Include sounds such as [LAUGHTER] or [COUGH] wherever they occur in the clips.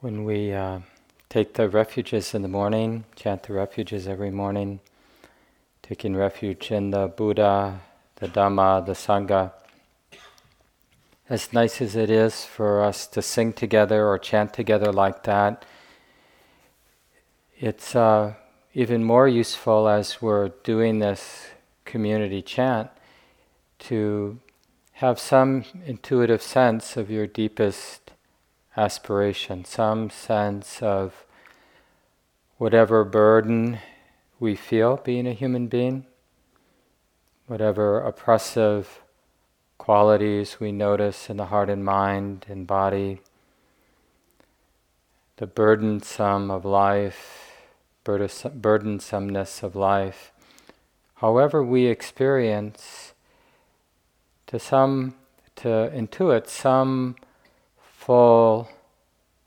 when we uh, take the refuges in the morning, chant the refuges every morning, taking refuge in the Buddha, the Dhamma, the Sangha. As nice as it is for us to sing together or chant together like that, it's uh, even more useful as we're doing this community chant to have some intuitive sense of your deepest aspiration, some sense of whatever burden we feel being a human being, whatever oppressive qualities we notice in the heart and mind and body, the burdensome of life, burdensomeness of life, however we experience, to some, to intuit some full,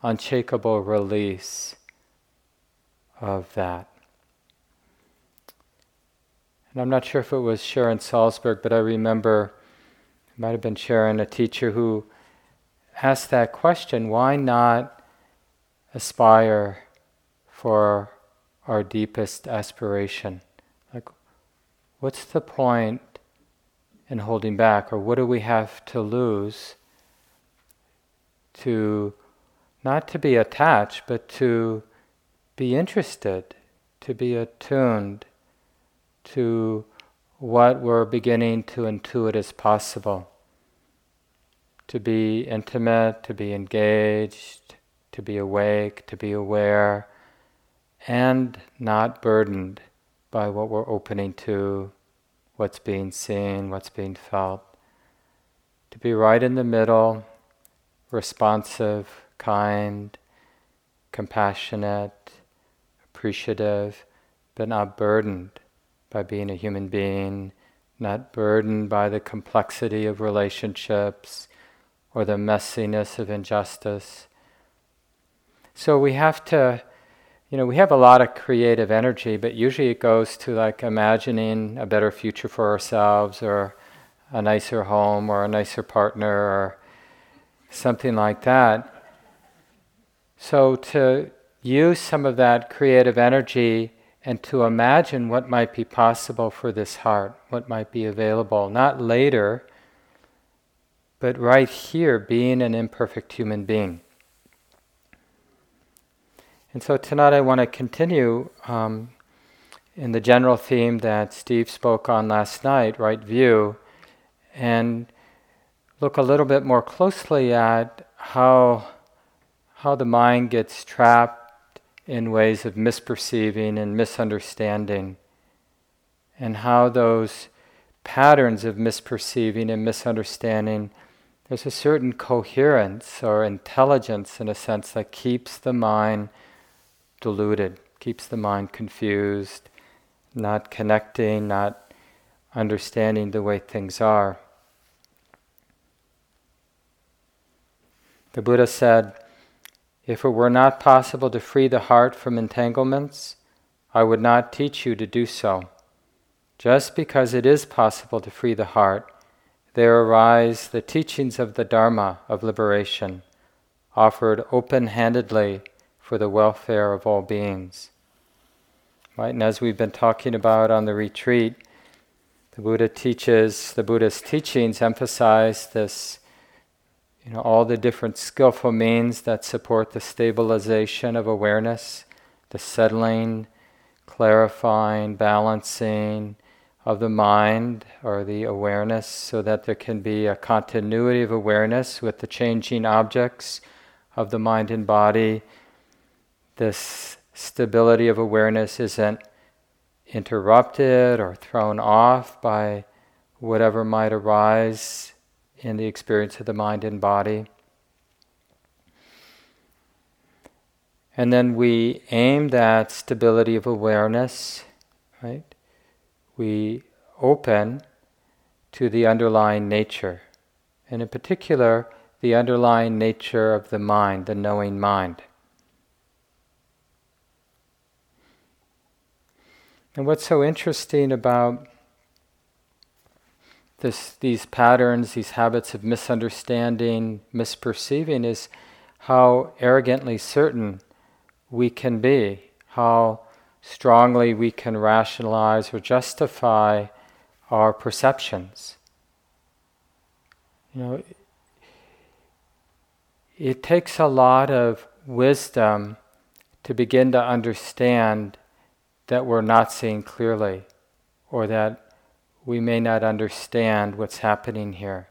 unshakable release of that. And I'm not sure if it was Sharon Salzberg, but I remember it might have been Sharon, a teacher who asked that question why not aspire for our deepest aspiration? Like, what's the point in holding back, or what do we have to lose to not to be attached, but to be interested, to be attuned to what we're beginning to intuit as possible. To be intimate, to be engaged, to be awake, to be aware, and not burdened by what we're opening to, what's being seen, what's being felt. To be right in the middle responsive, kind, compassionate, appreciative, but not burdened by being a human being, not burdened by the complexity of relationships or the messiness of injustice. So we have to, you know, we have a lot of creative energy, but usually it goes to like imagining a better future for ourselves or a nicer home or a nicer partner or something like that. So, to use some of that creative energy and to imagine what might be possible for this heart, what might be available, not later, but right here, being an imperfect human being. And so tonight I want to continue um, in the general theme that Steve spoke on last night, right view, and look a little bit more closely at how, how the mind gets trapped in ways of misperceiving and misunderstanding, and how those patterns of misperceiving and misunderstanding, there's a certain coherence or intelligence in a sense that keeps the mind deluded, keeps the mind confused, not connecting, not understanding the way things are. The Buddha said, If it were not possible to free the heart from entanglements, I would not teach you to do so. Just because it is possible to free the heart, there arise the teachings of the Dharma of liberation, offered open handedly for the welfare of all beings. Right? And as we've been talking about on the retreat, the Buddha teaches, the Buddha's teachings emphasize this you know, all the different skillful means that support the stabilization of awareness, the settling, clarifying, balancing of the mind or the awareness so that there can be a continuity of awareness with the changing objects of the mind and body. This stability of awareness isn't interrupted or thrown off by whatever might arise in the experience of the mind and body. And then we aim that stability of awareness, right? We open to the underlying nature, and in particular, the underlying nature of the mind, the knowing mind. And what's so interesting about this, these patterns, these habits of misunderstanding, misperceiving, is how arrogantly certain we can be, how strongly we can rationalize or justify our perceptions. You know, it takes a lot of wisdom to begin to understand that we're not seeing clearly or that we may not understand what's happening here.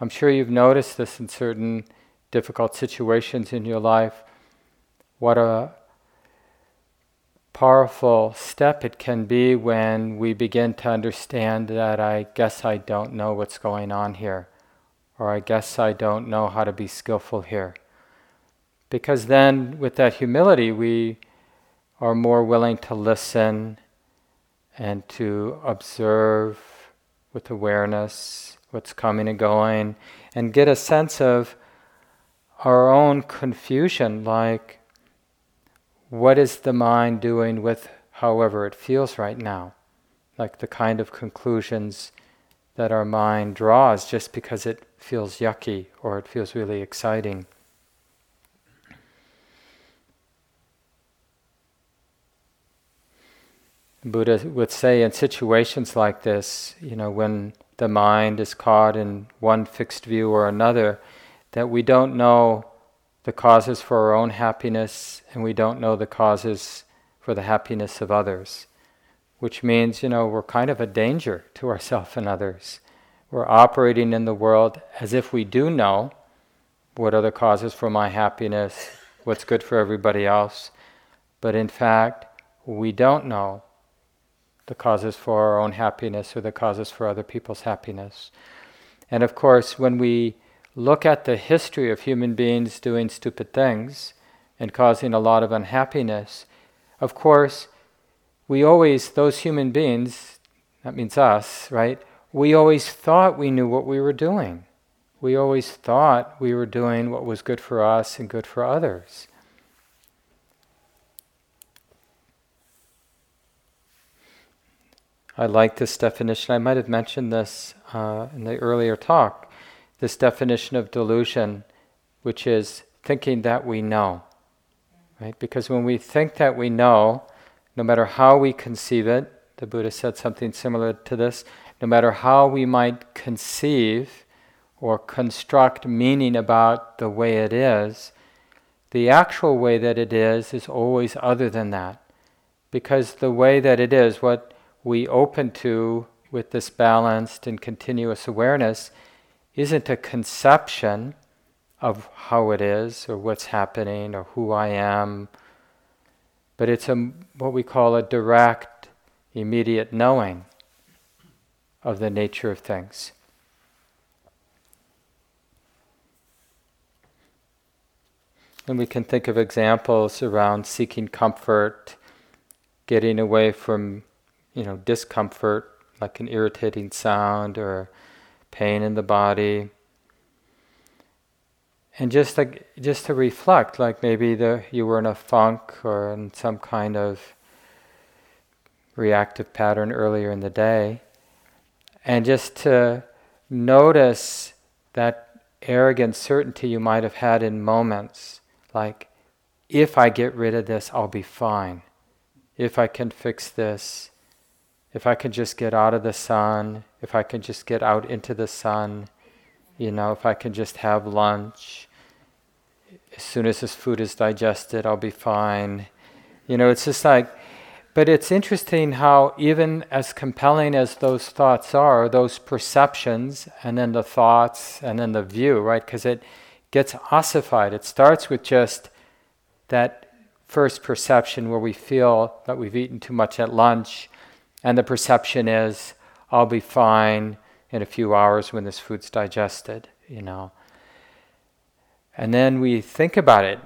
I'm sure you've noticed this in certain difficult situations in your life. What a powerful step it can be when we begin to understand that I guess I don't know what's going on here, or I guess I don't know how to be skillful here. Because then, with that humility, we are more willing to listen and to observe with awareness what's coming and going and get a sense of our own confusion like what is the mind doing with however it feels right now? Like the kind of conclusions that our mind draws just because it feels yucky or it feels really exciting. Buddha would say in situations like this, you know, when the mind is caught in one fixed view or another, that we don't know the causes for our own happiness and we don't know the causes for the happiness of others. Which means, you know, we're kind of a danger to ourselves and others. We're operating in the world as if we do know what are the causes for my happiness, what's good for everybody else. But in fact, we don't know the causes for our own happiness or the causes for other people's happiness. And of course, when we look at the history of human beings doing stupid things and causing a lot of unhappiness, of course, we always, those human beings, that means us, right? We always thought we knew what we were doing. We always thought we were doing what was good for us and good for others. I like this definition. I might have mentioned this uh, in the earlier talk this definition of delusion, which is thinking that we know. Right? Because when we think that we know, no matter how we conceive it, the Buddha said something similar to this, no matter how we might conceive or construct meaning about the way it is, the actual way that it is is always other than that. Because the way that it is, what we open to with this balanced and continuous awareness, isn't a conception of how it is or what's happening or who I am, but it's a, what we call a direct, immediate knowing of the nature of things. And we can think of examples around seeking comfort, getting away from, you know, discomfort, like an irritating sound or pain in the body. And just like just to reflect, like maybe the, you were in a funk or in some kind of reactive pattern earlier in the day, and just to notice that arrogant certainty you might have had in moments, like, if I get rid of this, I'll be fine. If I can fix this, if I can just get out of the sun, if I can just get out into the sun, you know, if I can just have lunch, as soon as this food is digested, I'll be fine. You know, it's just like, but it's interesting how, even as compelling as those thoughts are, those perceptions, and then the thoughts, and then the view, right? Because it gets ossified. It starts with just that first perception where we feel that we've eaten too much at lunch and the perception is, I'll be fine in a few hours when this food's digested, you know. And then we think about it,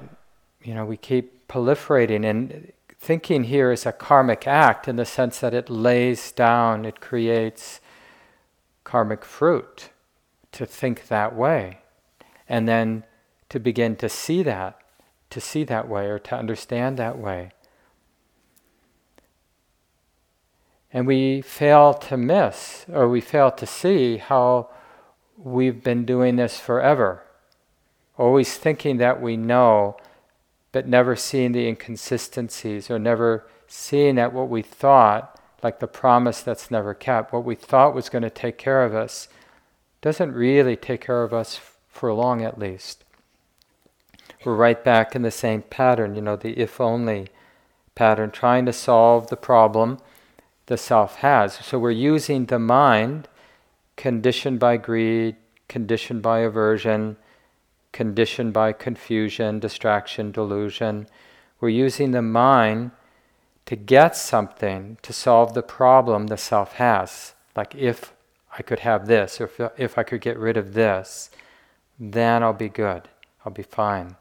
you know, we keep proliferating. And thinking here is a karmic act in the sense that it lays down, it creates karmic fruit to think that way. And then to begin to see that, to see that way or to understand that way. And we fail to miss or we fail to see how we've been doing this forever always thinking that we know, but never seeing the inconsistencies or never seeing that what we thought, like the promise that's never kept, what we thought was going to take care of us, doesn't really take care of us for long at least. We're right back in the same pattern, you know, the if only pattern, trying to solve the problem the self has. So we're using the mind, conditioned by greed, conditioned by aversion, conditioned by confusion, distraction, delusion. We're using the mind to get something to solve the problem the self has. Like if I could have this, or if, if I could get rid of this, then I'll be good, I'll be fine.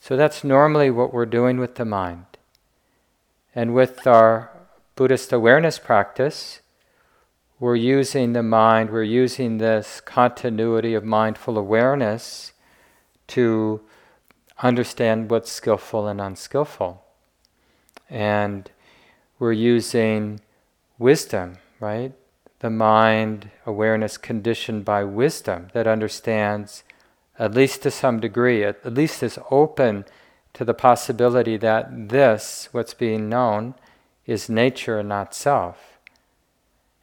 So that's normally what we're doing with the mind. And with our Buddhist awareness practice, we're using the mind, we're using this continuity of mindful awareness to understand what's skillful and unskillful. And we're using wisdom, right? The mind awareness conditioned by wisdom that understands, at least to some degree, at, least is open to the possibility that this, what's being known, is nature and not self.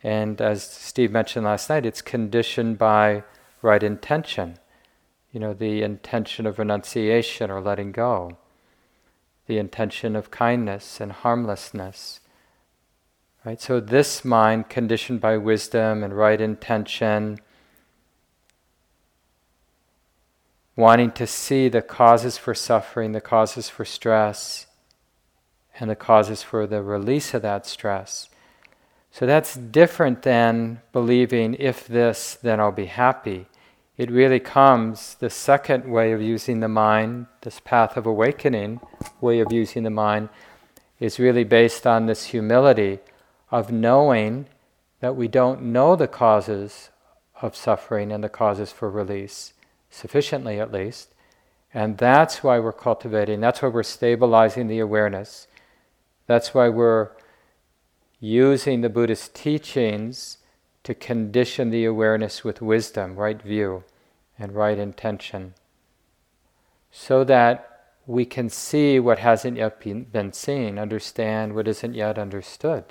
And as Steve mentioned last night, it's conditioned by right intention. You know, the intention of renunciation or letting go, the intention of kindness and harmlessness. Right? So, this mind, conditioned by wisdom and right intention, wanting to see the causes for suffering, the causes for stress, and the causes for the release of that stress. So that's different than believing if this, then I'll be happy. It really comes, the second way of using the mind, this path of awakening way of using the mind, is really based on this humility of knowing that we don't know the causes of suffering and the causes for release sufficiently at least. And that's why we're cultivating, that's why we're stabilizing the awareness. That's why we're using the Buddhist teachings to condition the awareness with wisdom, right view, and right intention, so that we can see what hasn't yet been seen, understand what isn't yet understood.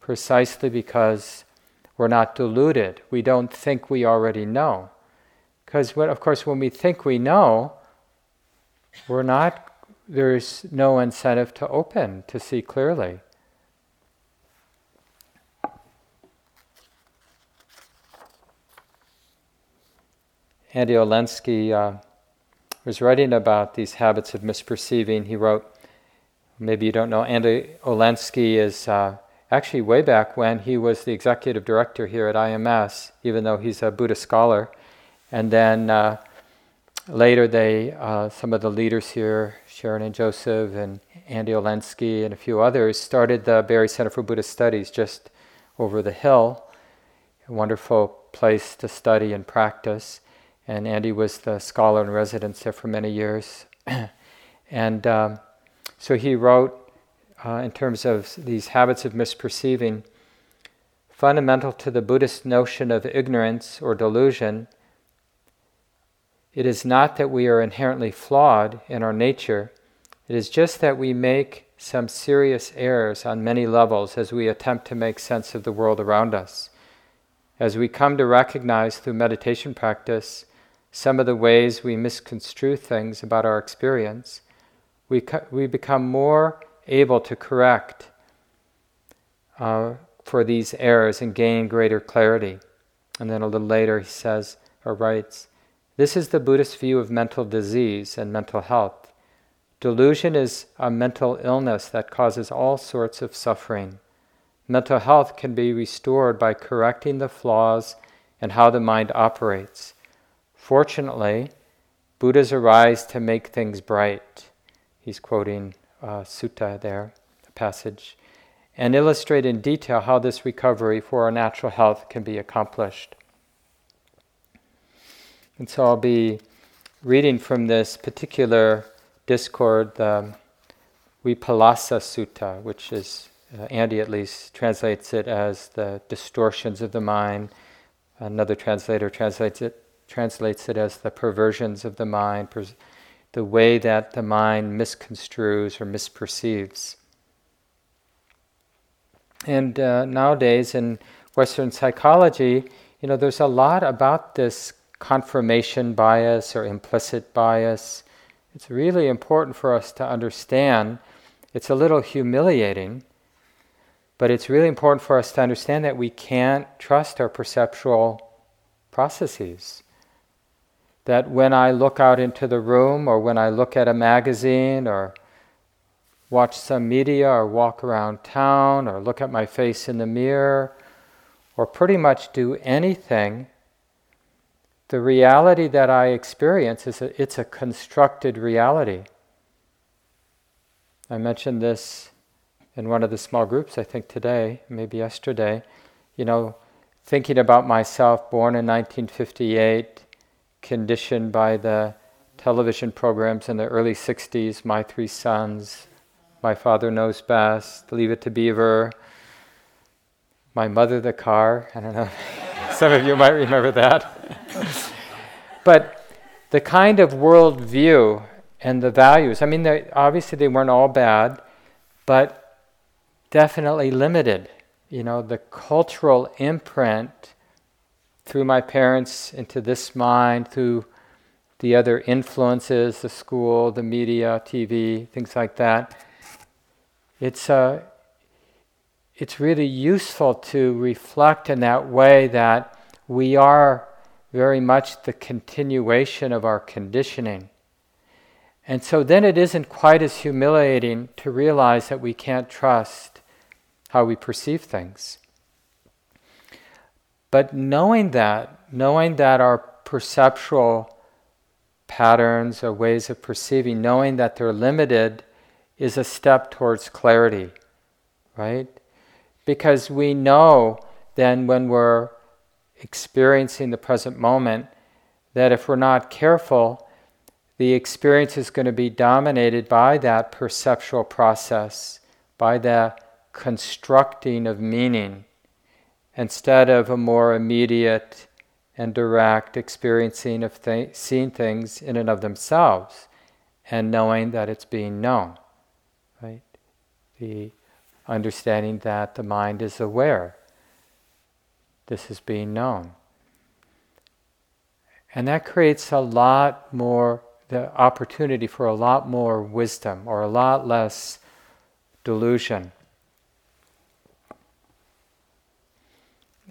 Precisely because we're not deluded, we don't think we already know. Because, of course, when we think we know, we're not, there's no incentive to open, to see clearly. Andy Olendzki uh, was writing about these habits of misperceiving. He wrote, maybe you don't know, Andy Olendzki is uh, actually way back when he was the executive director here at IMS, even though he's a Buddhist scholar. And then uh, later, they uh, some of the leaders here, Sharon and Joseph and Andy Olendzki and a few others, started the Barre Center for Buddhist Studies just over the hill. A wonderful place to study and practice. And Andy was the scholar in residence there for many years. [CLEARS THROAT] and um, so he wrote, uh, in terms of these habits of misperceiving, fundamental to the Buddhist notion of ignorance or delusion it is not that we are inherently flawed in our nature, it is just that we make some serious errors on many levels as we attempt to make sense of the world around us. As we come to recognize through meditation practice some of the ways we misconstrue things about our experience, we, co- we become more able to correct uh, for these errors and gain greater clarity. And then a little later he says or writes, this is the Buddhist view of mental disease and mental health. Delusion is a mental illness that causes all sorts of suffering. Mental health can be restored by correcting the flaws and how the mind operates. Fortunately, Buddhas arise to make things bright. He's quoting uh, sutta there, a passage, and illustrate in detail how this recovery for our natural health can be accomplished. And so I'll be reading from this particular discord, the Vipallasa Sutta, which is, uh, Andy at least translates it as the distortions of the mind. Another translator translates it, translates it as the perversions of the mind, the way that the mind misconstrues or misperceives. And uh, nowadays in Western psychology, you know, there's a lot about this confirmation bias or implicit bias. It's really important for us to understand. It's a little humiliating, but it's really important for us to understand that we can't trust our perceptual processes. That when I look out into the room, or when I look at a magazine, or watch some media, or walk around town, or look at my face in the mirror, or pretty much do anything, the reality that I experience is a, it's a constructed reality. I mentioned this in one of the small groups, I think today, maybe yesterday. You know, thinking about myself, born in 1958, conditioned by the television programs in the early 60s, My Three Sons, My Father Knows Best, Leave It to Beaver, My Mother the Car. I don't know, [LAUGHS] some of you might remember that. but the kind of worldview and the values, I mean, obviously they weren't all bad, but definitely limited you know, the cultural imprint through my parents into this mind, through the other influences, the school, the media, TV, things like that. It's, uh, it's really useful to reflect in that way that we are very much the continuation of our conditioning. And so then it isn't quite as humiliating to realize that we can't trust how we perceive things. But knowing that, knowing that our perceptual patterns or ways of perceiving, knowing that they're limited, is a step towards clarity, right? Because we know then when we're experiencing the present moment that if we're not careful, the experience is going to be dominated by that perceptual process, by the constructing of meaning instead of a more immediate and direct experiencing of th- seeing things in and of themselves and knowing that it's being known. Right? The understanding that the mind is aware. This is being known. And that creates a lot more, the opportunity for a lot more wisdom or a lot less delusion.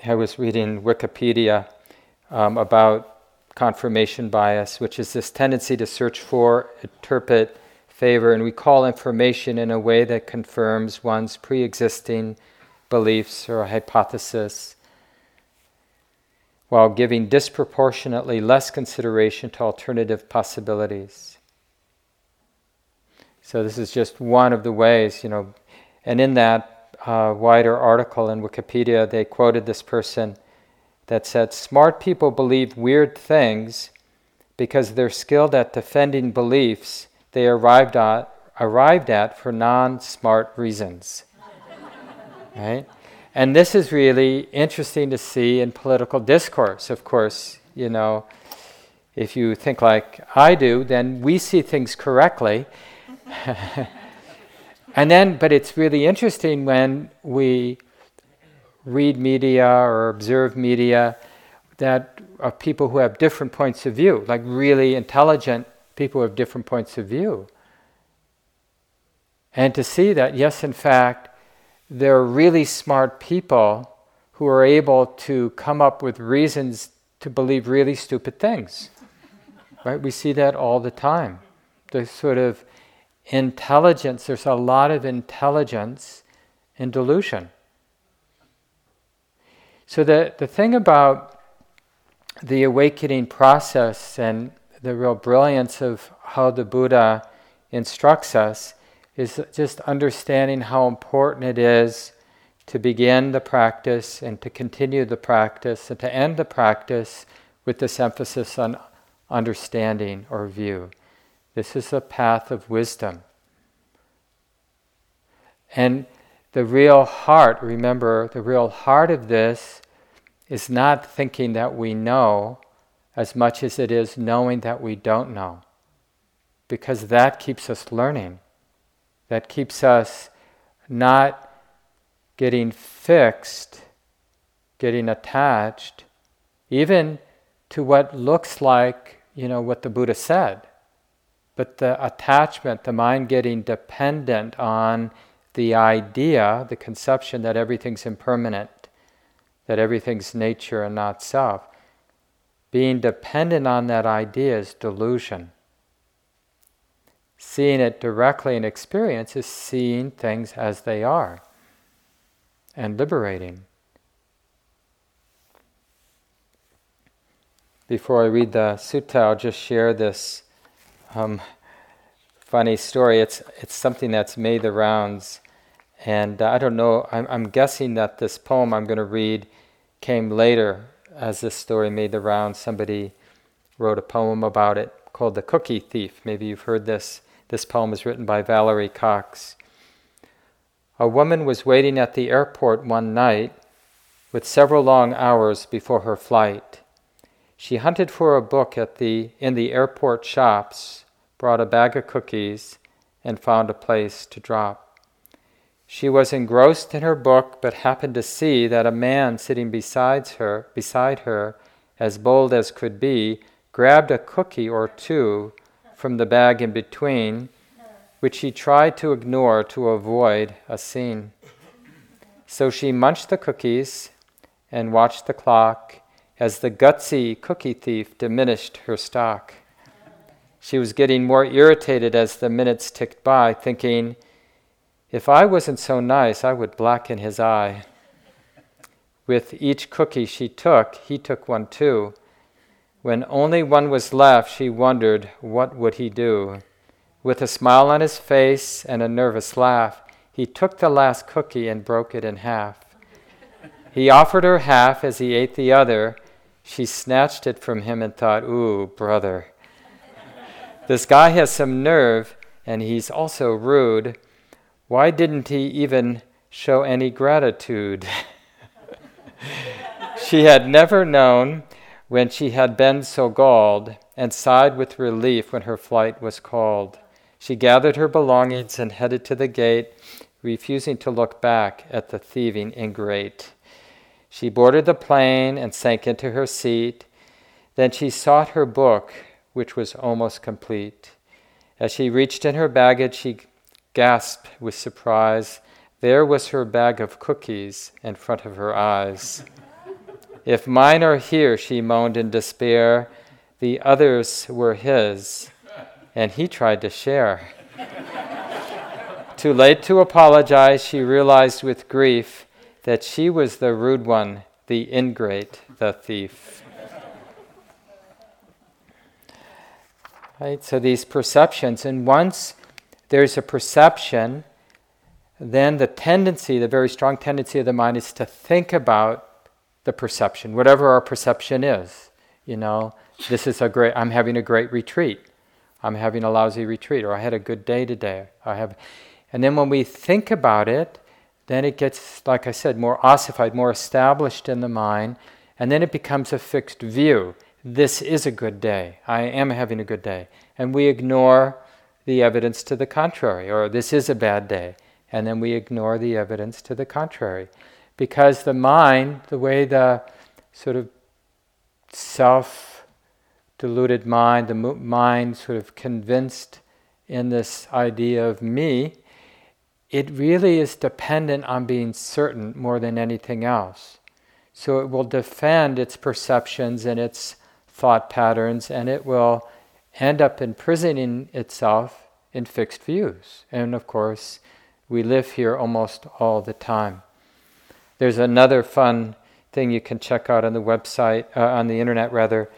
I was reading Wikipedia um, about confirmation bias, which is this tendency to search for, interpret, favor, and recall information in a way that confirms one's pre existing beliefs or hypothesis, while giving disproportionately less consideration to alternative possibilities. So, this is just one of the ways, you know, and in that, uh, wider article in Wikipedia, they quoted this person that said, Smart people believe weird things because they're skilled at defending beliefs they arrived at, arrived at for non smart reasons. right? And this is really interesting to see in political discourse. Of course, you know, if you think like I do, then we see things correctly. [LAUGHS] And then, but it's really interesting when we read media or observe media that of people who have different points of view, like really intelligent people have different points of view. And to see that, yes, in fact, there are really smart people who are able to come up with reasons to believe really stupid things. [LAUGHS] right? We see that all the time. The sort of intelligence, there's a lot of intelligence in delusion. So, the, the thing about the awakening process and the real brilliance of how the Buddha instructs us is just understanding how important it is to begin the practice and to continue the practice and to end the practice with this emphasis on understanding or view. This is a path of wisdom. And the real heart, remember, the real heart of this is not thinking that we know, as much as it is knowing that we don't know. Because that keeps us learning. That keeps us not getting fixed, getting attached, even to what looks like, you know, what the Buddha said. But the attachment, the mind getting dependent on the idea, the conception that everything's impermanent, that everything's nature and not self, being dependent on that idea is delusion. Seeing it directly in experience is seeing things as they are and liberating. Before I read the sutta, I'll just share this um, funny story. It's it's something that's made the rounds, and uh, I don't know. I'm, I'm guessing that this poem I'm going to read came later as this story made the rounds. Somebody wrote a poem about it called "The Cookie Thief." Maybe you've heard this. This poem is written by Valerie Cox. A woman was waiting at the airport one night with several long hours before her flight. She hunted for a book at the, in the airport shops, brought a bag of cookies, and found a place to drop. She was engrossed in her book, but happened to see that a man sitting beside her, beside her, as bold as could be, grabbed a cookie or two from the bag in between, which she tried to ignore to avoid a scene. So she munched the cookies and watched the clock as the gutsy cookie thief diminished her stock. She was getting more irritated as the minutes ticked by, thinking, if I wasn't so nice, I would blacken his eye. With each cookie she took, he took one too. When only one was left, she wondered, what would he do? With a smile on his face and a nervous laugh, he took the last cookie and broke it in half. He offered her half as he ate the other, she snatched it from him and thought, Ooh, brother. this guy has some nerve and he's also rude. Why didn't he even show any gratitude? [LAUGHS] she had never known when she had been so galled and sighed with relief when her flight was called. She gathered her belongings and headed to the gate, refusing to look back at the thieving ingrate. She boarded the plane and sank into her seat. Then she sought her book, which was almost complete. As she reached in her baggage, she gasped with surprise. There was her bag of cookies in front of her eyes. if mine are here, she moaned in despair, the others were his, and he tried to share. Too late to apologize, she realized with grief that she was the rude one, the ingrate, the thief. Right? So these perceptions, and once there's a perception, then the tendency, the very strong tendency of the mind is to think about the perception, whatever our perception is. You know, this is a great, I'm having a great retreat. I'm having a lousy retreat, or I had a good day today. I have, and then when we think about it, then it gets, like I said, more ossified, more established in the mind, and then it becomes a fixed view. This is a good day. I am having a good day. And we ignore the evidence to the contrary, or this is a bad day. And then we ignore the evidence to the contrary. Because the mind, the way the sort of self deluded mind, the mind sort of convinced in this idea of me, it really is dependent on being certain more than anything else. So it will defend its perceptions and its thought patterns, and it will end up imprisoning itself in fixed views. And of course, we live here almost all the time. There's another fun thing you can check out on the website, uh, on the internet rather.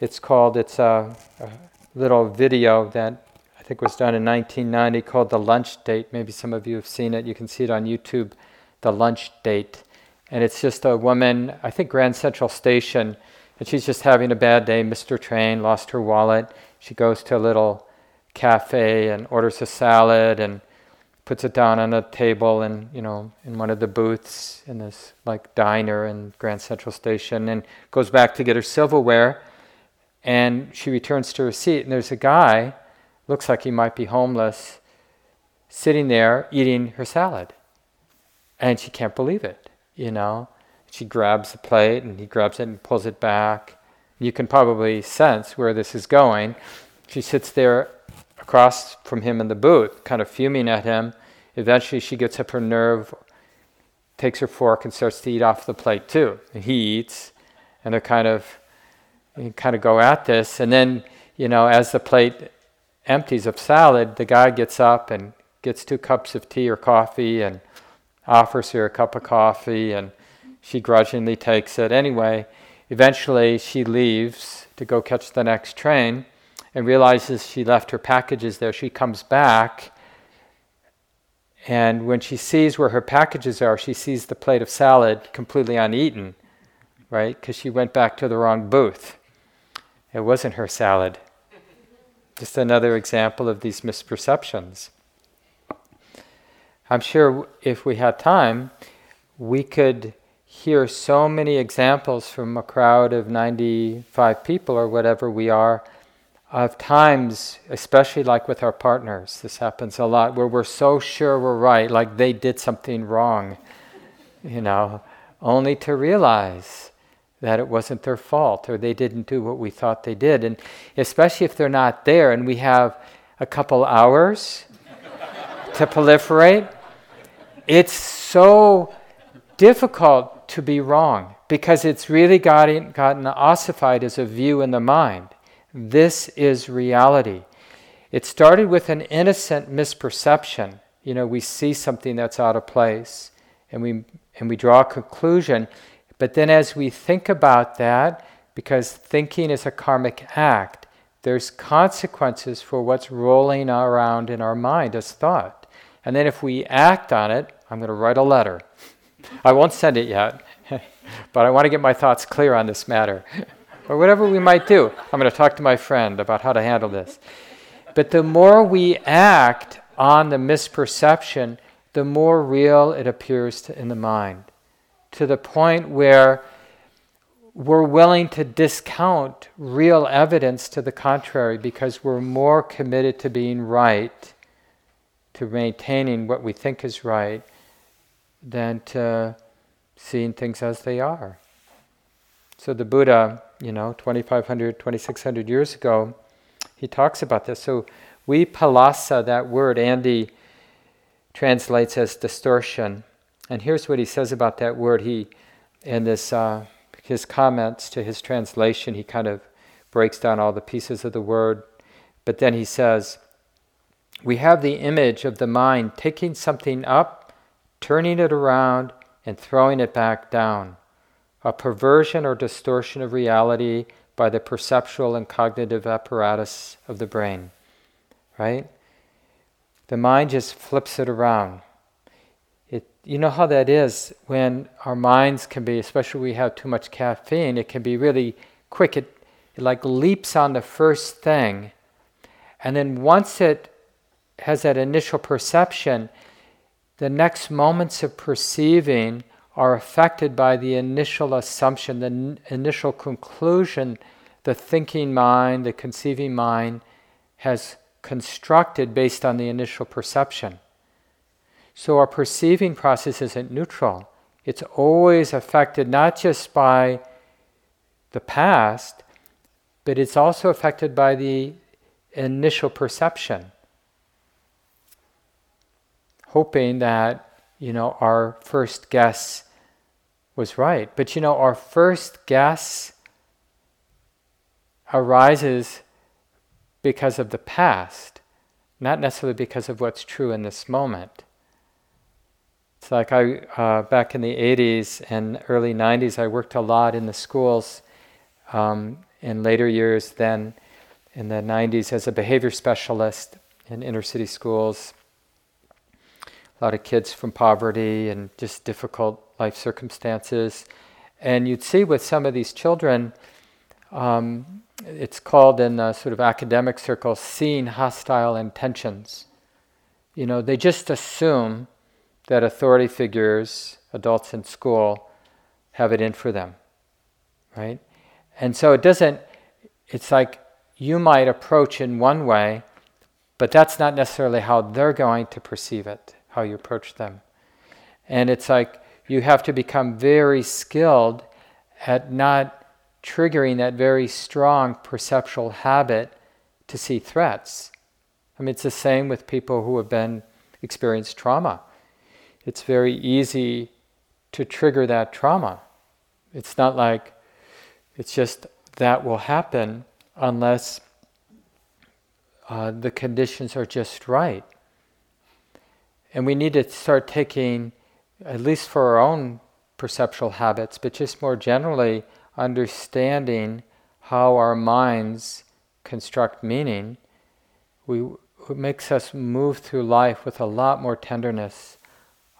It's called, it's a, a little video that I think was done in 1990 called The Lunch Date. Maybe some of you have seen it. You can see it on YouTube, The Lunch Date. And it's just a woman, I think Grand Central Station, and she's just having a bad day, Mr. train, lost her wallet. She goes to a little cafe and orders a salad and puts it down on a table and you know in one of the booths in this like diner in Grand Central Station and goes back to get her silverware And she returns to her seat, and there's a guy, looks like he might be homeless, sitting there eating her salad. And she can't believe it, you know. She grabs the plate, and he grabs it and pulls it back. You can probably sense where this is going. She sits there across from him in the booth, kind of fuming at him. Eventually, she gets up her nerve, takes her fork, and starts to eat off the plate too. And he eats, and they're kind of, kind of go at this. And then, you know, as the plate empties of salad, the guy gets up and gets two cups of tea or coffee and offers her a cup of coffee, and she grudgingly takes it. Anyway, eventually she leaves to go catch the next train and realizes she left her packages there. She comes back, and when she sees where her packages are, she sees the plate of salad completely uneaten, right? Because she went back to the wrong booth. It wasn't her salad. Just another example of these misperceptions. I'm sure if we had time, we could hear so many examples from a crowd of 95 people or whatever we are of times, especially like with our partners, this happens a lot, where we're so sure we're right, like they did something wrong, you know, only to realize that it wasn't their fault or they didn't do what we thought they did. And especially if they're not there and we have a couple hours to proliferate, it's so difficult to be wrong because it's really gotten, gotten ossified as a view in the mind. This is reality. It started with an innocent misperception. You know, we see something that's out of place and we, and we draw a conclusion. But then as we think about that, because thinking is a karmic act, there's consequences for what's rolling around in our mind as thought. And then if we act on it, I'm going to write a letter. I won't send it yet, [LAUGHS] but I want to get my thoughts clear on this matter. [LAUGHS] or whatever we might do. I'm going to talk to my friend about how to handle this. But the more we act on the misperception, the more real it appears to, in the mind, to the point where we're willing to discount real evidence to the contrary because we're more committed to being right, to maintaining what we think is right, than to seeing things as they are. So the Buddha, you know, 2,500, 2,600 years ago, he talks about this. So Vipallasa, that word, Andy translates as distortion. And here's what he says about that word. He, in this, uh, his comments to his translation, he kind of breaks down all the pieces of the word. But then he says, we have the image of the mind taking something up turning it around and throwing it back down, a perversion or distortion of reality by the perceptual and cognitive apparatus of the brain. Right? The mind just flips it around. It, you know how that is when our minds can be, especially we have too much caffeine, it can be really quick. It, it like leaps on the first thing. And then once it has that initial perception, the next moments of perceiving are affected by the initial assumption, the n- initial conclusion the thinking mind, the conceiving mind has constructed based on the initial perception. So our perceiving process isn't neutral. It's always affected not just by the past, but it's also affected by the initial perception hoping that, you know, our first guess was right. But, you know, our first guess arises because of the past, not necessarily because of what's true in this moment. It's like I, uh, back in the 80s and early 90s, I worked a lot in the schools. Um, in later years, then in the 90s, as a behavior specialist in inner city schools a lot of kids from poverty and just difficult life circumstances. And you'd see with some of these children, um, it's called in sort of academic circles seeing hostile intentions. You know, they just assume that authority figures, adults in school, have it in for them, right? And so it doesn't, it's like you might approach in one way, but that's not necessarily how they're going to perceive it, how you approach them. And it's like you have to become very skilled at not triggering that very strong perceptual habit to see threats. I mean, it's the same with people who have been experienced trauma. It's very easy to trigger that trauma. It's not like it's just that will happen unless uh, the conditions are just right. And we need to start taking, at least for our own perceptual habits, but just more generally, understanding how our minds construct meaning. We, it makes us move through life with a lot more tenderness,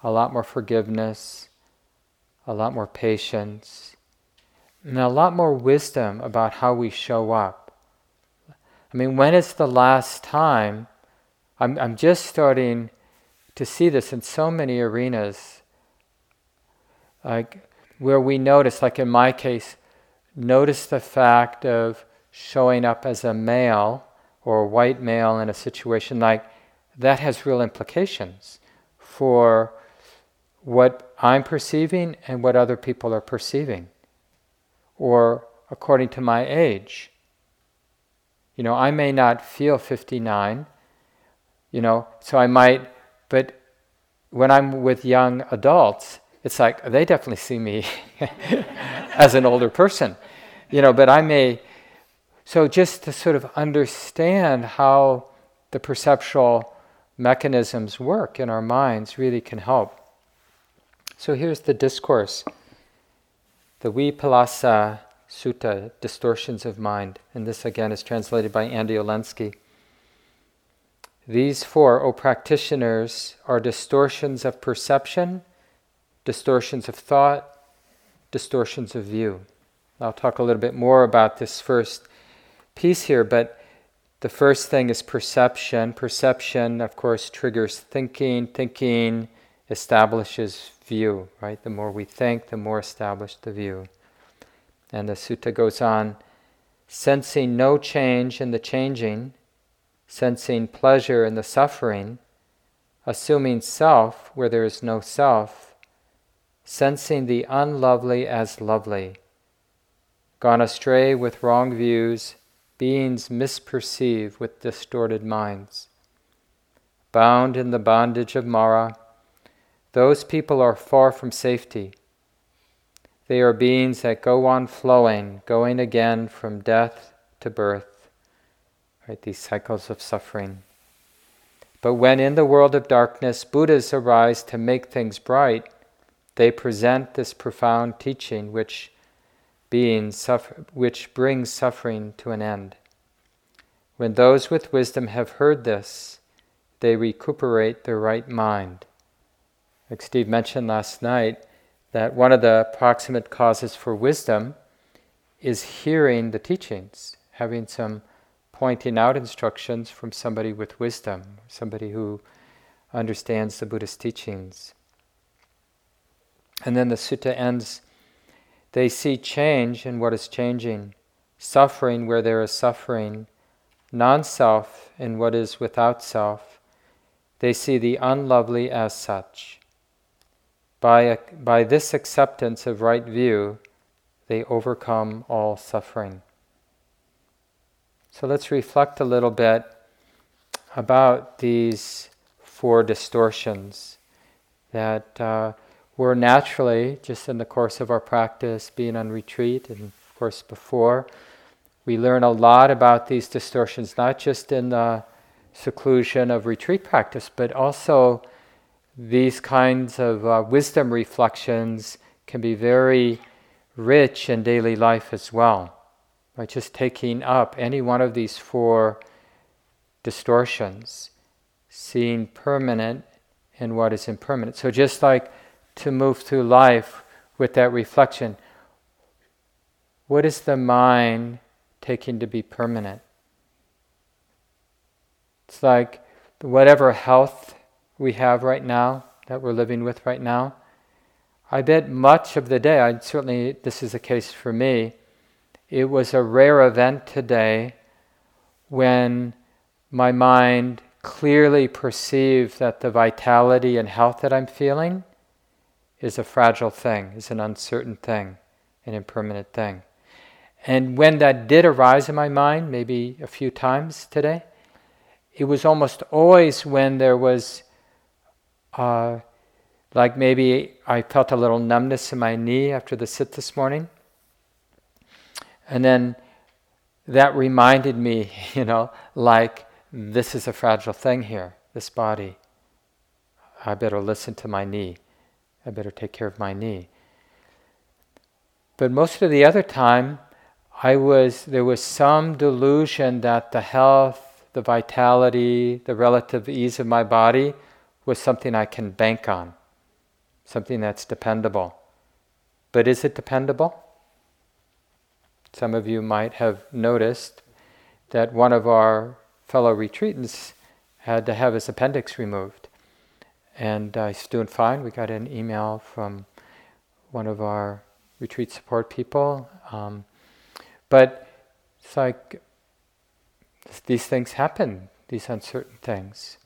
a lot more forgiveness, a lot more patience, and a lot more wisdom about how we show up. I mean, when is the last time? I'm, I'm just starting to see this in so many arenas, like where we notice, like in my case, notice the fact of showing up as a male or a white male in a situation like that has real implications for what I'm perceiving and what other people are perceiving, or according to my age. You know, I may not feel 59, you know, so I might, but when I'm with young adults, it's like they definitely see me [LAUGHS] as an older person, you know, but I may, so just to sort of understand how the perceptual mechanisms work in our minds really can help. So here's the discourse the Vipallasa Sutta, Distortions of Mind. And this again is translated by Andy Olendzki. These four, O practitioners, are distortions of perception, distortions of thought, distortions of view. I'll talk a little bit more about this first piece here, but the first thing is perception. Perception, of course, triggers thinking. Thinking establishes view, right? The more we think, the more established the view. And the sutta goes on sensing no change in the changing, sensing pleasure in the suffering, assuming self where there is no self, sensing the unlovely as lovely, gone astray with wrong views, beings misperceive with distorted minds, bound in the bondage of Mara those people are far from safety. They are beings that go on flowing, going again from death to birth, right? These cycles of suffering. But when in the world of darkness Buddhas arise to make things bright, they present this profound teaching which beings suffer, which brings suffering to an end. When those with wisdom have heard this, they recuperate their right mind like Steve mentioned last night, that one of the proximate causes for wisdom is hearing the teachings, having some pointing out instructions from somebody with wisdom, somebody who understands the Buddhist teachings. And then the sutta ends they see change in what is changing, suffering where there is suffering, non self in what is without self. They see the unlovely as such. By, by this acceptance of right view, they overcome all suffering. So let's reflect a little bit about these four distortions that uh, were naturally, just in the course of our practice, being on retreat, and of course before, we learn a lot about these distortions, not just in the seclusion of retreat practice, but also these kinds of uh, wisdom reflections can be very rich in daily life as well. By just taking up any one of these four distortions, seeing permanent in what is impermanent. So, just like to move through life with that reflection, what is the mind taking to be permanent? It's like whatever health we have right now, that we're living with right now, I bet much of the day, I certainly this is the case for me, it was a rare event today when my mind clearly perceived that the vitality and health that I'm feeling is a fragile thing, is an uncertain thing, an impermanent thing. And when that did arise in my mind, maybe a few times today, it was almost always when there was, uh, like maybe I felt a little numbness in my knee after the sit this morning. And then that reminded me, [LAUGHS] you know, like this is a fragile thing here, this body. I better listen to my knee. I better take care of my knee. But most of the other time, I was there was some delusion that the health, the vitality, the relative ease of my body was something I can bank on, something that's dependable. But is it dependable? Some of you might have noticed that one of our fellow retreatants had to have his appendix removed. And uh, he's doing fine. We got an email from one of our retreat support people. Um, but it's like these things happen, these uncertain things.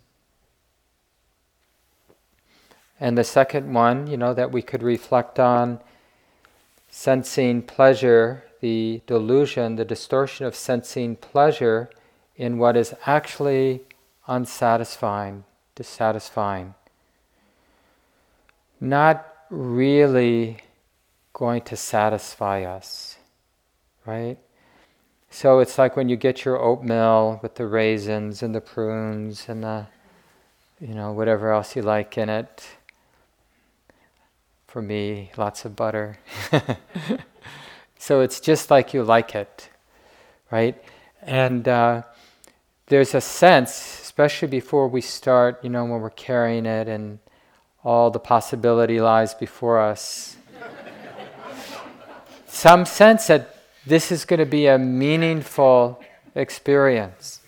And the second one, you know, that we could reflect on sensing pleasure, the delusion, the distortion of sensing pleasure in what is actually unsatisfying, dissatisfying not really going to satisfy us, right? So it's like when you get your oatmeal with the raisins and the prunes and the, you know, whatever else you like in it. For me, lots of butter. [LAUGHS] so it's just like you like it, right? And uh, there's a sense, especially before we start, you know, when we're carrying it and all the possibility lies before us. [LAUGHS] Some sense that this is going to be a meaningful experience,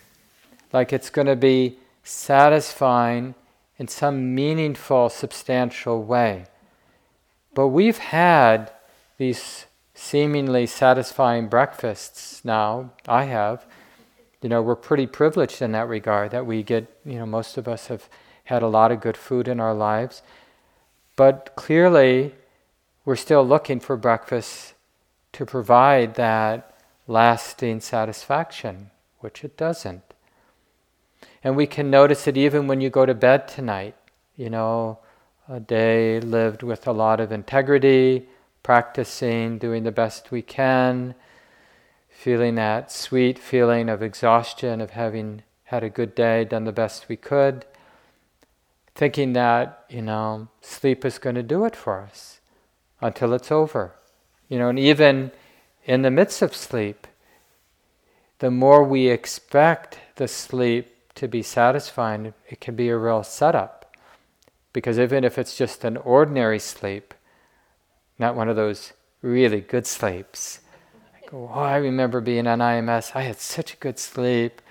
like it's going to be satisfying in some meaningful, substantial way. But we've had these seemingly satisfying breakfasts now. I have. You know, we're pretty privileged in that regard that we get, you know, most of us have had a lot of good food in our lives. But clearly, we're still looking for breakfast to provide that lasting satisfaction, which it doesn't. And we can notice it even when you go to bed tonight. You know, a day lived with a lot of integrity, practicing, doing the best we can, feeling that sweet feeling of exhaustion, of having had a good day, done the best we could thinking that, you know, sleep is going to do it for us until it's over. You know, and even in the midst of sleep, the more we expect the sleep to be satisfying, it can be a real setup. Because even if it's just an ordinary sleep, not one of those really good sleeps, I go, oh, I remember being on IMS, I had such a good sleep,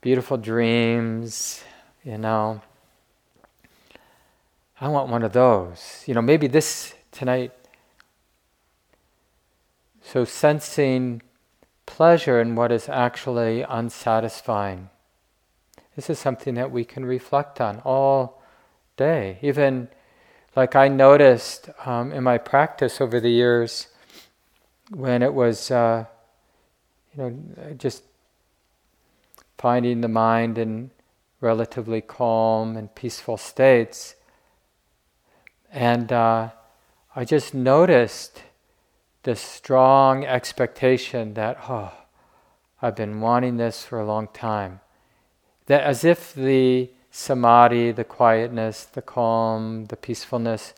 beautiful dreams, you know. I want one of those. You know, maybe this tonight. So, sensing pleasure in what is actually unsatisfying. This is something that we can reflect on all day. Even like I noticed um, in my practice over the years when it was, uh, you know, just finding the mind in relatively calm and peaceful states and uh, I just noticed this strong expectation that, oh, I've been wanting this for a long time. That as if the samadhi, the quietness, the calm, the peacefulness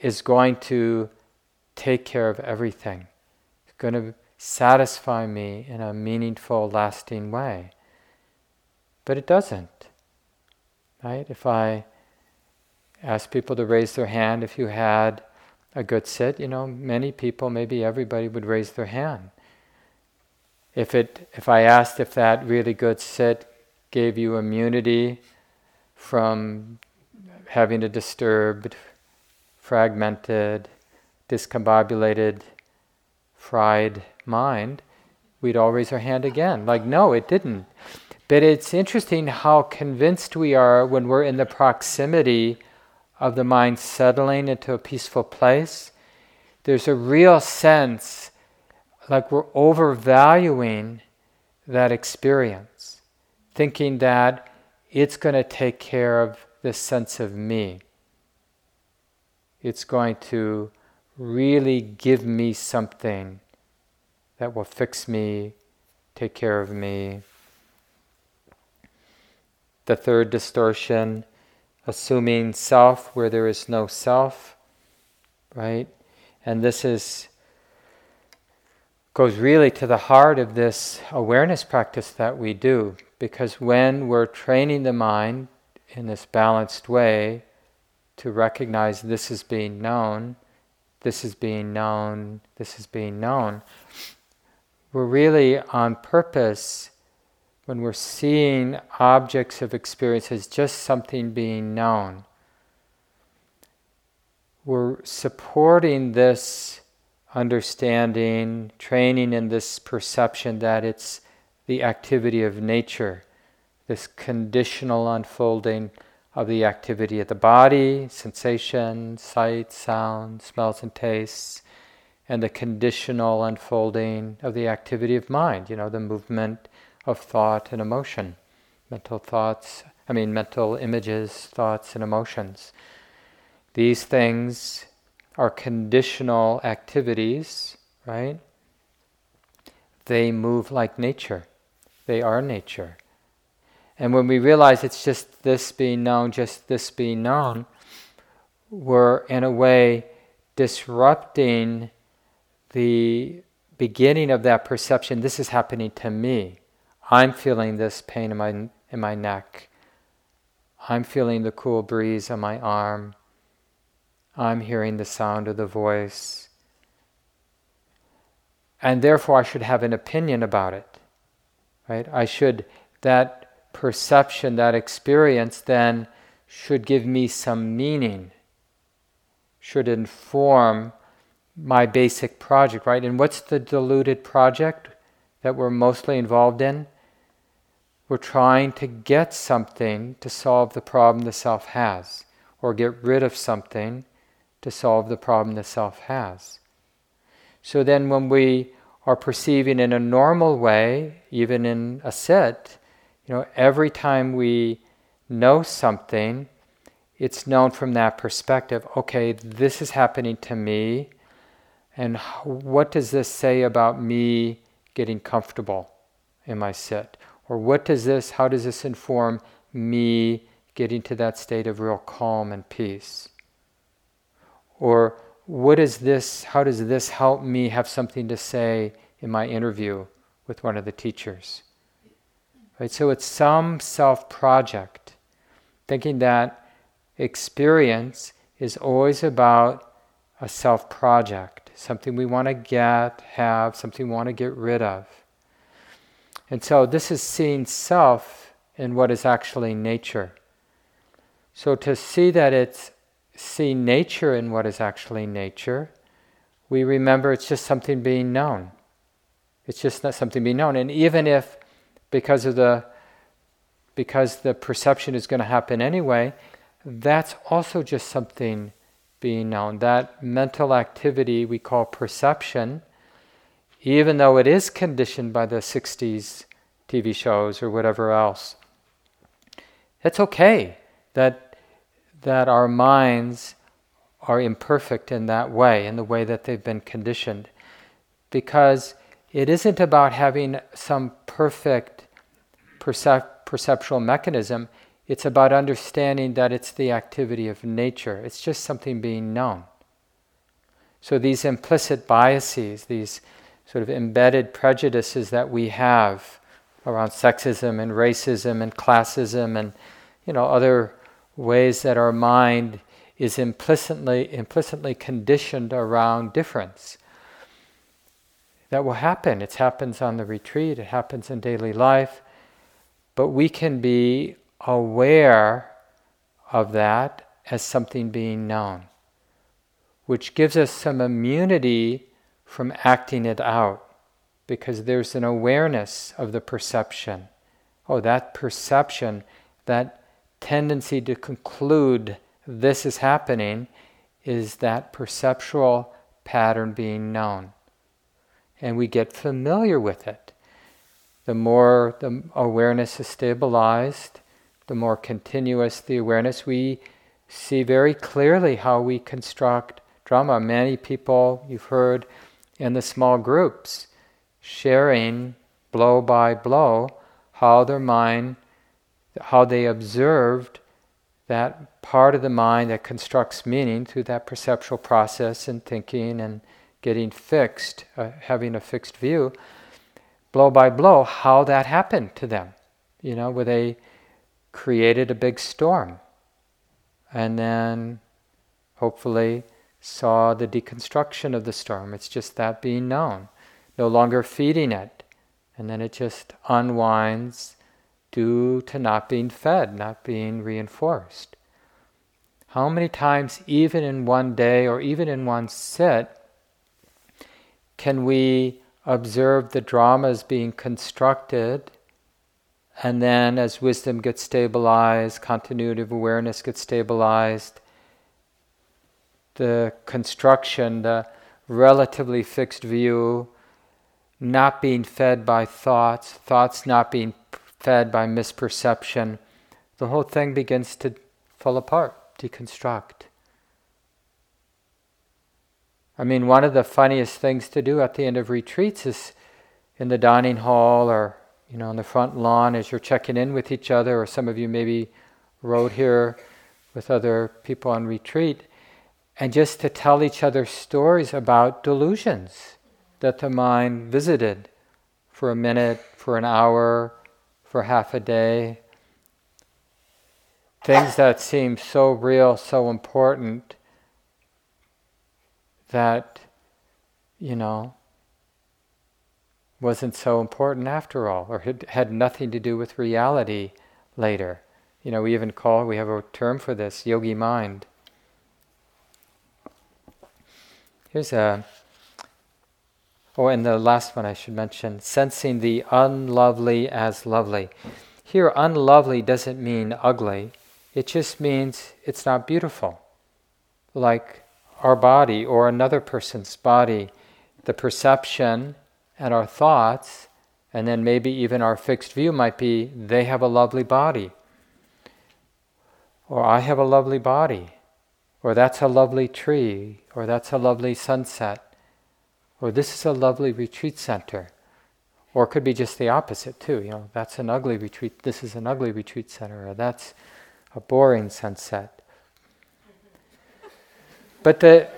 is going to take care of everything. It's going to satisfy me in a meaningful, lasting way. But it doesn't. Right? If I ask people to raise their hand if you had a good sit. You know, many people, maybe everybody would raise their hand. If it, if I asked if that really good sit gave you immunity from having a disturbed, fragmented, discombobulated, fried mind, we'd all raise our hand again. Like, no, it didn't. But it's interesting how convinced we are when we're in the proximity of the mind settling into a peaceful place. There's a real sense like we're overvaluing that experience, thinking that it's going to take care of this sense of me. It's going to really give me something that will fix me, take care of me. The third distortion, assuming self where there is no self, right? And this is goes really to the heart of this awareness practice that we do because when we're training the mind in this balanced way to recognize this is being known, this is being known, this is being known, we're really on purpose when we're seeing objects of experience as just something being known. We're supporting this understanding, training in this perception that it's the activity of nature, this conditional unfolding of the activity of the body, sensation, sight, sound, smells, and tastes, and the conditional unfolding of the activity of mind, you know, the movement of thought and emotion, mental thoughts, I mean, mental images, thoughts, and emotions. These things are conditional activities, right? They move like nature. They are nature. And when we realize it's just this being known, just this being known, we're in a way disrupting the beginning of that perception this is happening to me. I'm feeling this pain in my, in my neck. I'm feeling the cool breeze on my arm. I'm hearing the sound of the voice. And therefore, I should have an opinion about it. Right? I should, that perception, that experience then should give me some meaning, should inform my basic project, right? And what's the diluted project that we're mostly involved in? We're trying to get something to solve the problem the self has, or get rid of something to solve the problem the self has. So then, when we are perceiving in a normal way, even in a sit, you know, every time we know something, it's known from that perspective. Okay, this is happening to me, and what does this say about me getting comfortable in my sit? Or what does this, how does this inform me getting to that state of real calm and peace? Or what is this, how does this help me have something to say in my interview with one of the teachers? Right? So it's some self project, thinking that experience is always about a self project, something we want to get, have, something we want to get rid of. And so this is seeing self in what is actually nature. So to see that it's see nature in what is actually nature, we remember it's just something being known. It's just not something being known. And even if, because of the because the perception is going to happen anyway, that's also just something being known. That mental activity we call perception, even though it is conditioned by the 60s TV shows or whatever else, it's okay that that our minds are imperfect in that way, in the way that they've been conditioned. Because it isn't about having some perfect percep- perceptual mechanism, it's about understanding that it's the activity of nature, it's just something being known. So these implicit biases, these sort of embedded prejudices that we have around sexism and racism and classism and you know other ways that our mind is implicitly implicitly conditioned around difference. That will happen. It happens on the retreat, it happens in daily life, but we can be aware of that as something being known, which gives us some immunity from acting it out, because there's an awareness of the perception. Oh, that perception, that tendency to conclude this is happening, is that perceptual pattern being known. And we get familiar with it. The more the awareness is stabilized, the more continuous the awareness, we see very clearly how we construct drama. Many people you've heard in the small groups sharing blow by blow how their mind, how they observed that part of the mind that constructs meaning through that perceptual process and thinking and getting fixed, uh, having a fixed view, blow by blow, how that happened to them. You know, where they created a big storm and then hopefully saw the deconstruction of the storm. It's just that being known, no longer feeding it. And then it just unwinds due to not being fed, not being reinforced. How many times, even in one day or even in one sit, can we observe the dramas being constructed? And then, as wisdom gets stabilized, continuity of awareness gets stabilized, the construction, the relatively fixed view, not being fed by thoughts, thoughts not being fed by misperception, the whole thing begins to fall apart, deconstruct. I mean, one of the funniest things to do at the end of retreats is in the dining hall or you know on the front lawn as you're checking in with each other, or some of you maybe rode here with other people on retreat and just to tell each other stories about delusions that the mind visited for a minute, for an hour, for half a day. Things that seem so real, so important, that, you know, wasn't so important after all, or had, had nothing to do with reality later. You know, we even call, we have a term for this, yogi mind. Here's a, oh, and the last one I should mention sensing the unlovely as lovely. Here, unlovely doesn't mean ugly, it just means it's not beautiful. Like our body or another person's body, the perception and our thoughts, and then maybe even our fixed view might be they have a lovely body, or I have a lovely body or that's a lovely tree, or that's a lovely sunset, or this is a lovely retreat center. Or it could be just the opposite too, you know, that's an ugly retreat, this is an ugly retreat center, or that's a boring sunset. But the,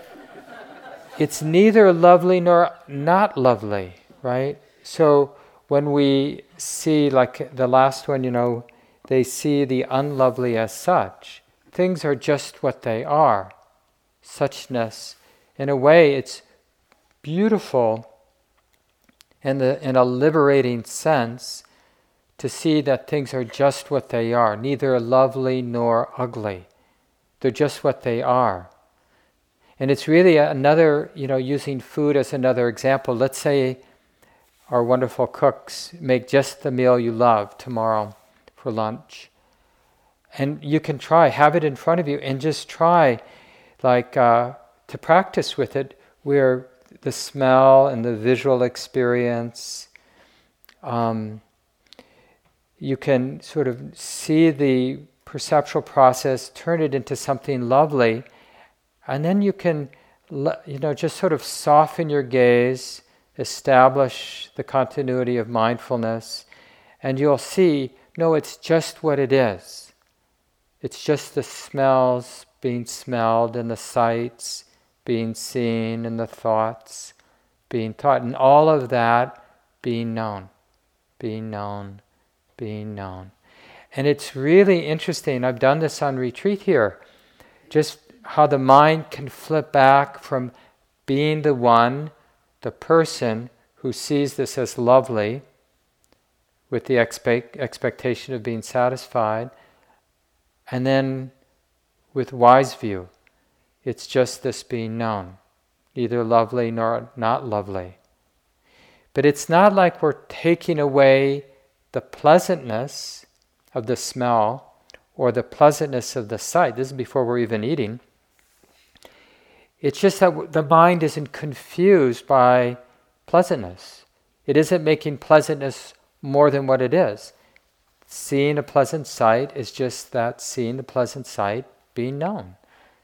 it's neither lovely nor not lovely, right? So when we see, like the last one, you know, they see the unlovely as such things are just what they are. Suchness, in a way, it's beautiful in, the, in a liberating sense to see that things are just what they are, neither lovely nor ugly. They're just what they are. And it's really another, you know, using food as another example. Let's say our wonderful cooks make just the meal you love tomorrow for lunch. And you can try, have it in front of you, and just try, like, uh, to practice with it where the smell and the visual experience, um, you can sort of see the perceptual process, turn it into something lovely, and then you can, you know, just sort of soften your gaze, establish the continuity of mindfulness, and you'll see, no, it's just what it is. It's just the smells being smelled and the sights being seen and the thoughts being thought, and all of that being known, being known, being known. And it's really interesting. I've done this on retreat here. Just how the mind can flip back from being the one, the person who sees this as lovely, with the expect, expectation of being satisfied, and then with wise view, it's just this being known, neither lovely nor not lovely. But it's not like we're taking away the pleasantness of the smell or the pleasantness of the sight. This is before we're even eating. It's just that the mind isn't confused by pleasantness. It isn't making pleasantness more than what it is. Seeing a pleasant sight is just that seeing the pleasant sight being known.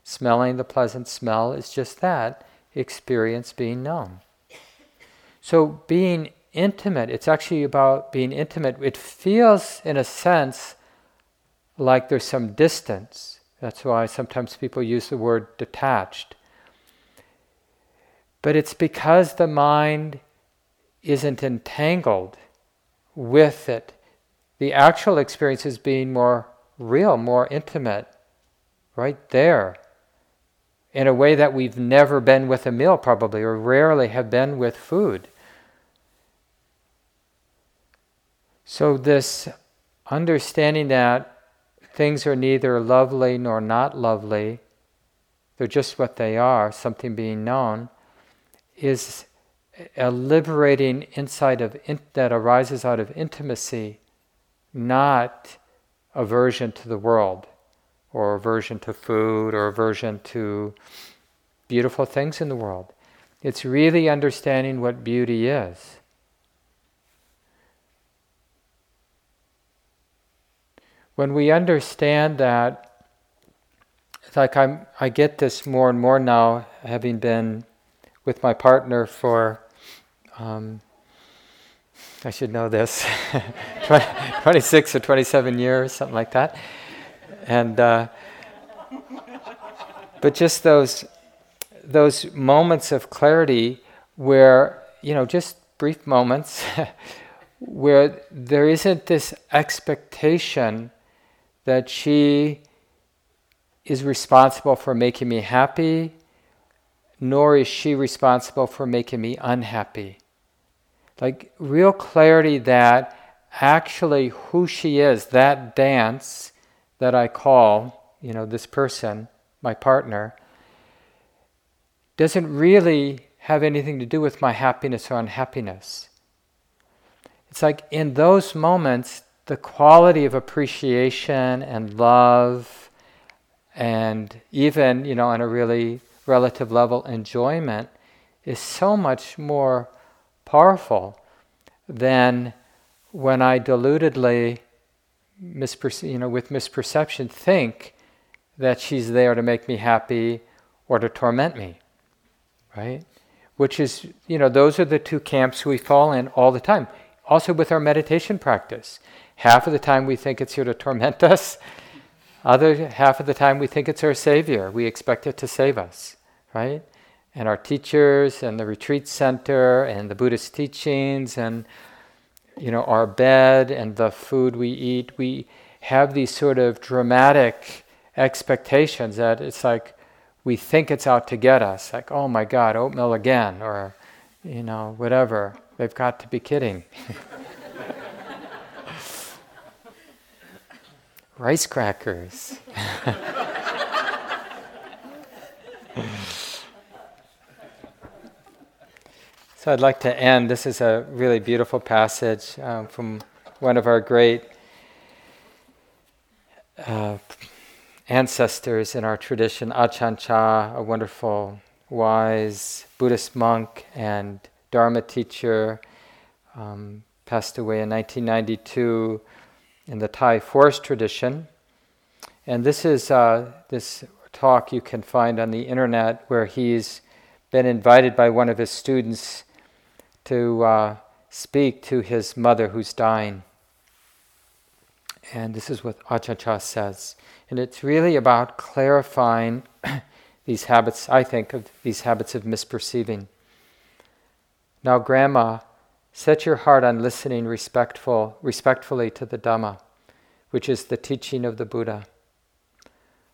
Smelling the pleasant smell is just that experience being known. So, being intimate, it's actually about being intimate. It feels, in a sense, like there's some distance. That's why sometimes people use the word detached. But it's because the mind isn't entangled with it. The actual experience is being more real, more intimate, right there, in a way that we've never been with a meal, probably, or rarely have been with food. So, this understanding that things are neither lovely nor not lovely, they're just what they are, something being known, is a liberating insight of in, that arises out of intimacy, not aversion to the world, or aversion to food, or aversion to beautiful things in the world. It's really understanding what beauty is. When we understand that, like I'm, I get this more and more now, having been with my partner for um, I should know this, [LAUGHS] 26 or 27 years, something like that. And, uh, but just those, those moments of clarity where, you know, just brief moments [LAUGHS] where there isn't this expectation that she is responsible for making me happy, nor is she responsible for making me unhappy. Like real clarity that actually who she is, that dance that I call, you know, this person, my partner, doesn't really have anything to do with my happiness or unhappiness. It's like in those moments, the quality of appreciation and love, and even, you know, on a really relative level, enjoyment is so much more powerful than when I deludedly, misperce- you know, with misperception, think that she's there to make me happy or to torment me, right? Which is, you know, those are the two camps we fall in all the time. Also with our meditation practice. Half of the time we think it's here to torment [LAUGHS] us. Other half of the time we think it's our savior. We expect it to save us, right? and our teachers and the retreat center and the Buddhist teachings and you know our bed and the food we eat we have these sort of dramatic expectations that it's like we think it's out to get us like oh my god oatmeal again or you know whatever. They've got to be kidding. [LAUGHS] Rice crackers [LAUGHS] So I'd like to end. This is a really beautiful passage um, from one of our great uh, ancestors in our tradition, Ajahn Chah, a wonderful, wise Buddhist monk and Dharma teacher, um, passed away in 1992 in the Thai forest tradition. And this is uh, this talk you can find on the internet where he's been invited by one of his students to uh, speak to his mother who's dying. And this is what Ajahn Chah says. And it's really about clarifying [CLEARS THROAT] these habits, I think, of these habits of misperceiving. Now, Grandma, set your heart on listening respectful, respectfully to the Dhamma, which is the teaching of the Buddha.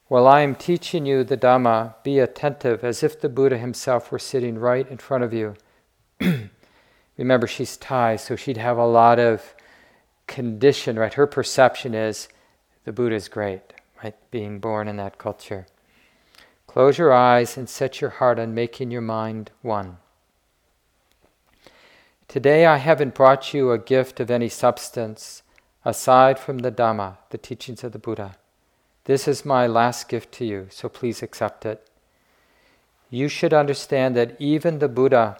While I am teaching you the Dhamma, be attentive as if the Buddha himself were sitting right in front of you. [CLEARS THROAT] remember she's Thai, so she'd have a lot of condition, right? Her perception is the Buddha is great, right? Being born in that culture. Close your eyes and set your heart on making your mind one. Today I haven't brought you a gift of any substance aside from the Dhamma, the teachings of the Buddha. This is my last gift to you, so please accept it. You should understand that even the Buddha,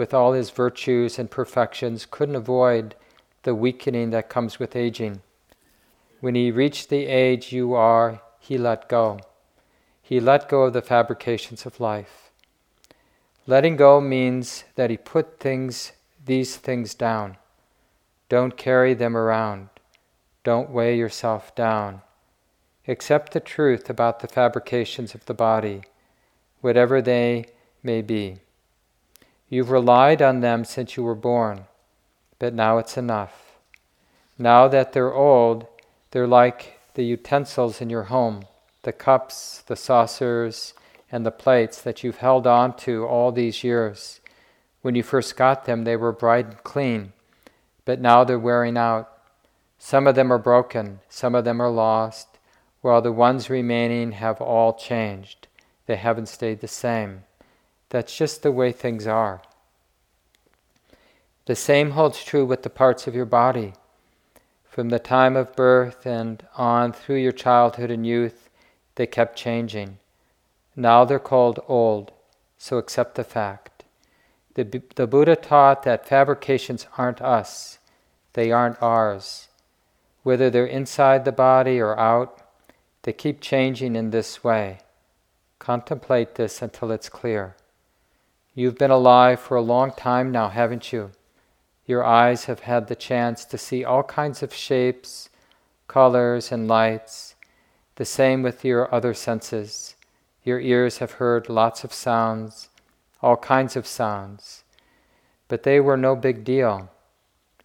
with all his virtues and perfections, couldn't avoid the weakening that comes with aging. When he reached the age you are, he let go. He let go of the fabrications of life. Letting go means that he put things, these things down. Don't carry them around. Don't weigh yourself down. Accept the truth about the fabrications of the body, whatever they may be. You've relied on them since you were born, but now it's enough. Now that they're old, they're like the utensils in your home the cups, the saucers, and the plates that you've held on to all these years. When you first got them, they were bright and clean, but now they're wearing out. Some of them are broken, some of them are lost, while the ones remaining have all changed. They haven't stayed the same. That's just the way things are. The same holds true with the parts of your body. From the time of birth and on through your childhood and youth, they kept changing. Now they're called old, so accept the fact. The, the Buddha taught that fabrications aren't us, they aren't ours. Whether they're inside the body or out, they keep changing in this way. Contemplate this until it's clear. You've been alive for a long time now, haven't you? Your eyes have had the chance to see all kinds of shapes, colors, and lights. The same with your other senses. Your ears have heard lots of sounds, all kinds of sounds. But they were no big deal.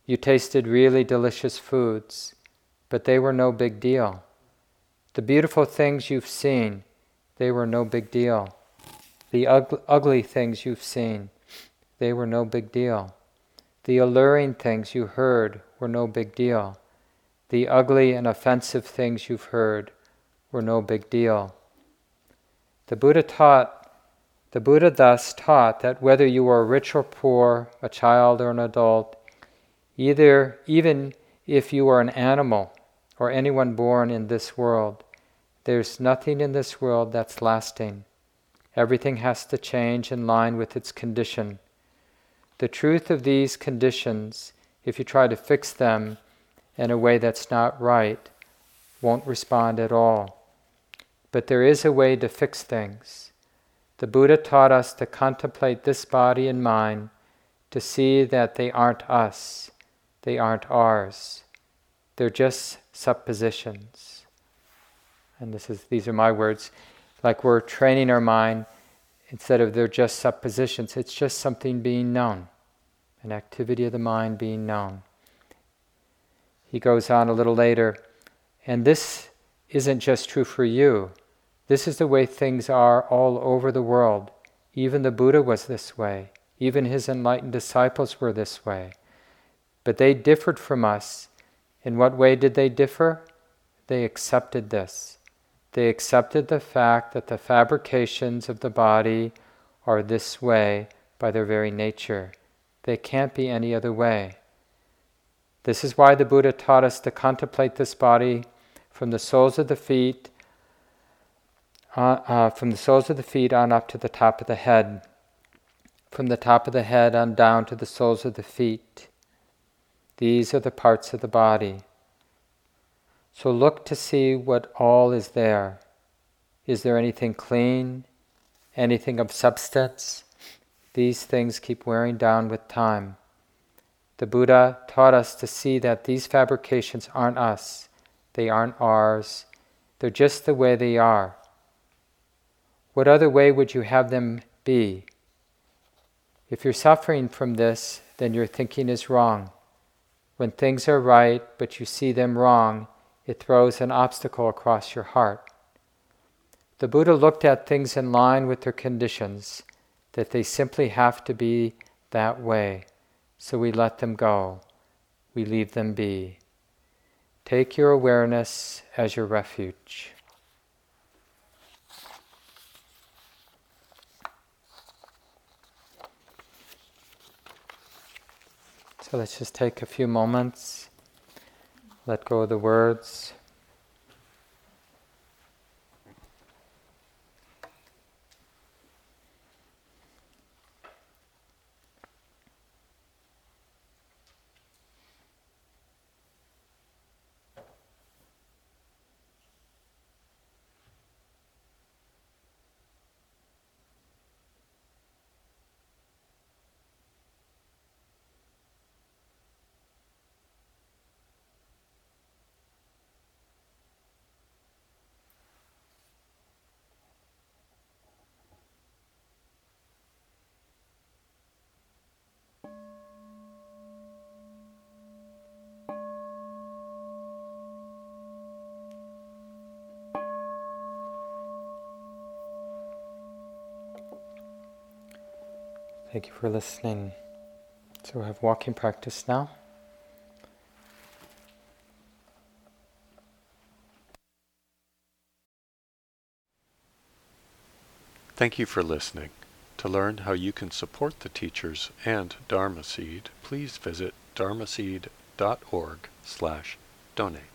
You tasted really delicious foods, but they were no big deal. The beautiful things you've seen, they were no big deal. The ug- ugly things you've seen, they were no big deal. The alluring things you heard were no big deal. The ugly and offensive things you've heard were no big deal. The Buddha taught, the Buddha thus taught that whether you are rich or poor, a child or an adult, either even if you are an animal or anyone born in this world, there's nothing in this world that's lasting. Everything has to change in line with its condition. The truth of these conditions, if you try to fix them in a way that's not right, won't respond at all. But there is a way to fix things. The Buddha taught us to contemplate this body and mind, to see that they aren't us, they aren't ours. They're just suppositions and this is these are my words, like we're training our mind instead of they're just suppositions, it's just something being known, an activity of the mind being known. He goes on a little later, and this isn't just true for you. This is the way things are all over the world. Even the Buddha was this way. Even his enlightened disciples were this way. But they differed from us. In what way did they differ? They accepted this. They accepted the fact that the fabrications of the body are this way by their very nature. They can't be any other way. This is why the Buddha taught us to contemplate this body from the soles of the feet, uh, uh, from the soles of the feet on up to the top of the head, from the top of the head on down to the soles of the feet. These are the parts of the body. So look to see what all is there. Is there anything clean? Anything of substance? These things keep wearing down with time. The Buddha taught us to see that these fabrications aren't us, they aren't ours, they're just the way they are. What other way would you have them be? If you're suffering from this, then your thinking is wrong. When things are right, but you see them wrong, it throws an obstacle across your heart. The Buddha looked at things in line with their conditions, that they simply have to be that way, so we let them go, we leave them be. Take your awareness as your refuge. So let's just take a few moments, let go of the words. Thank you for listening. So we have walking practice now. Thank you for listening. To learn how you can support the teachers and Dharma Seed, please visit dharmaseed.org slash donate.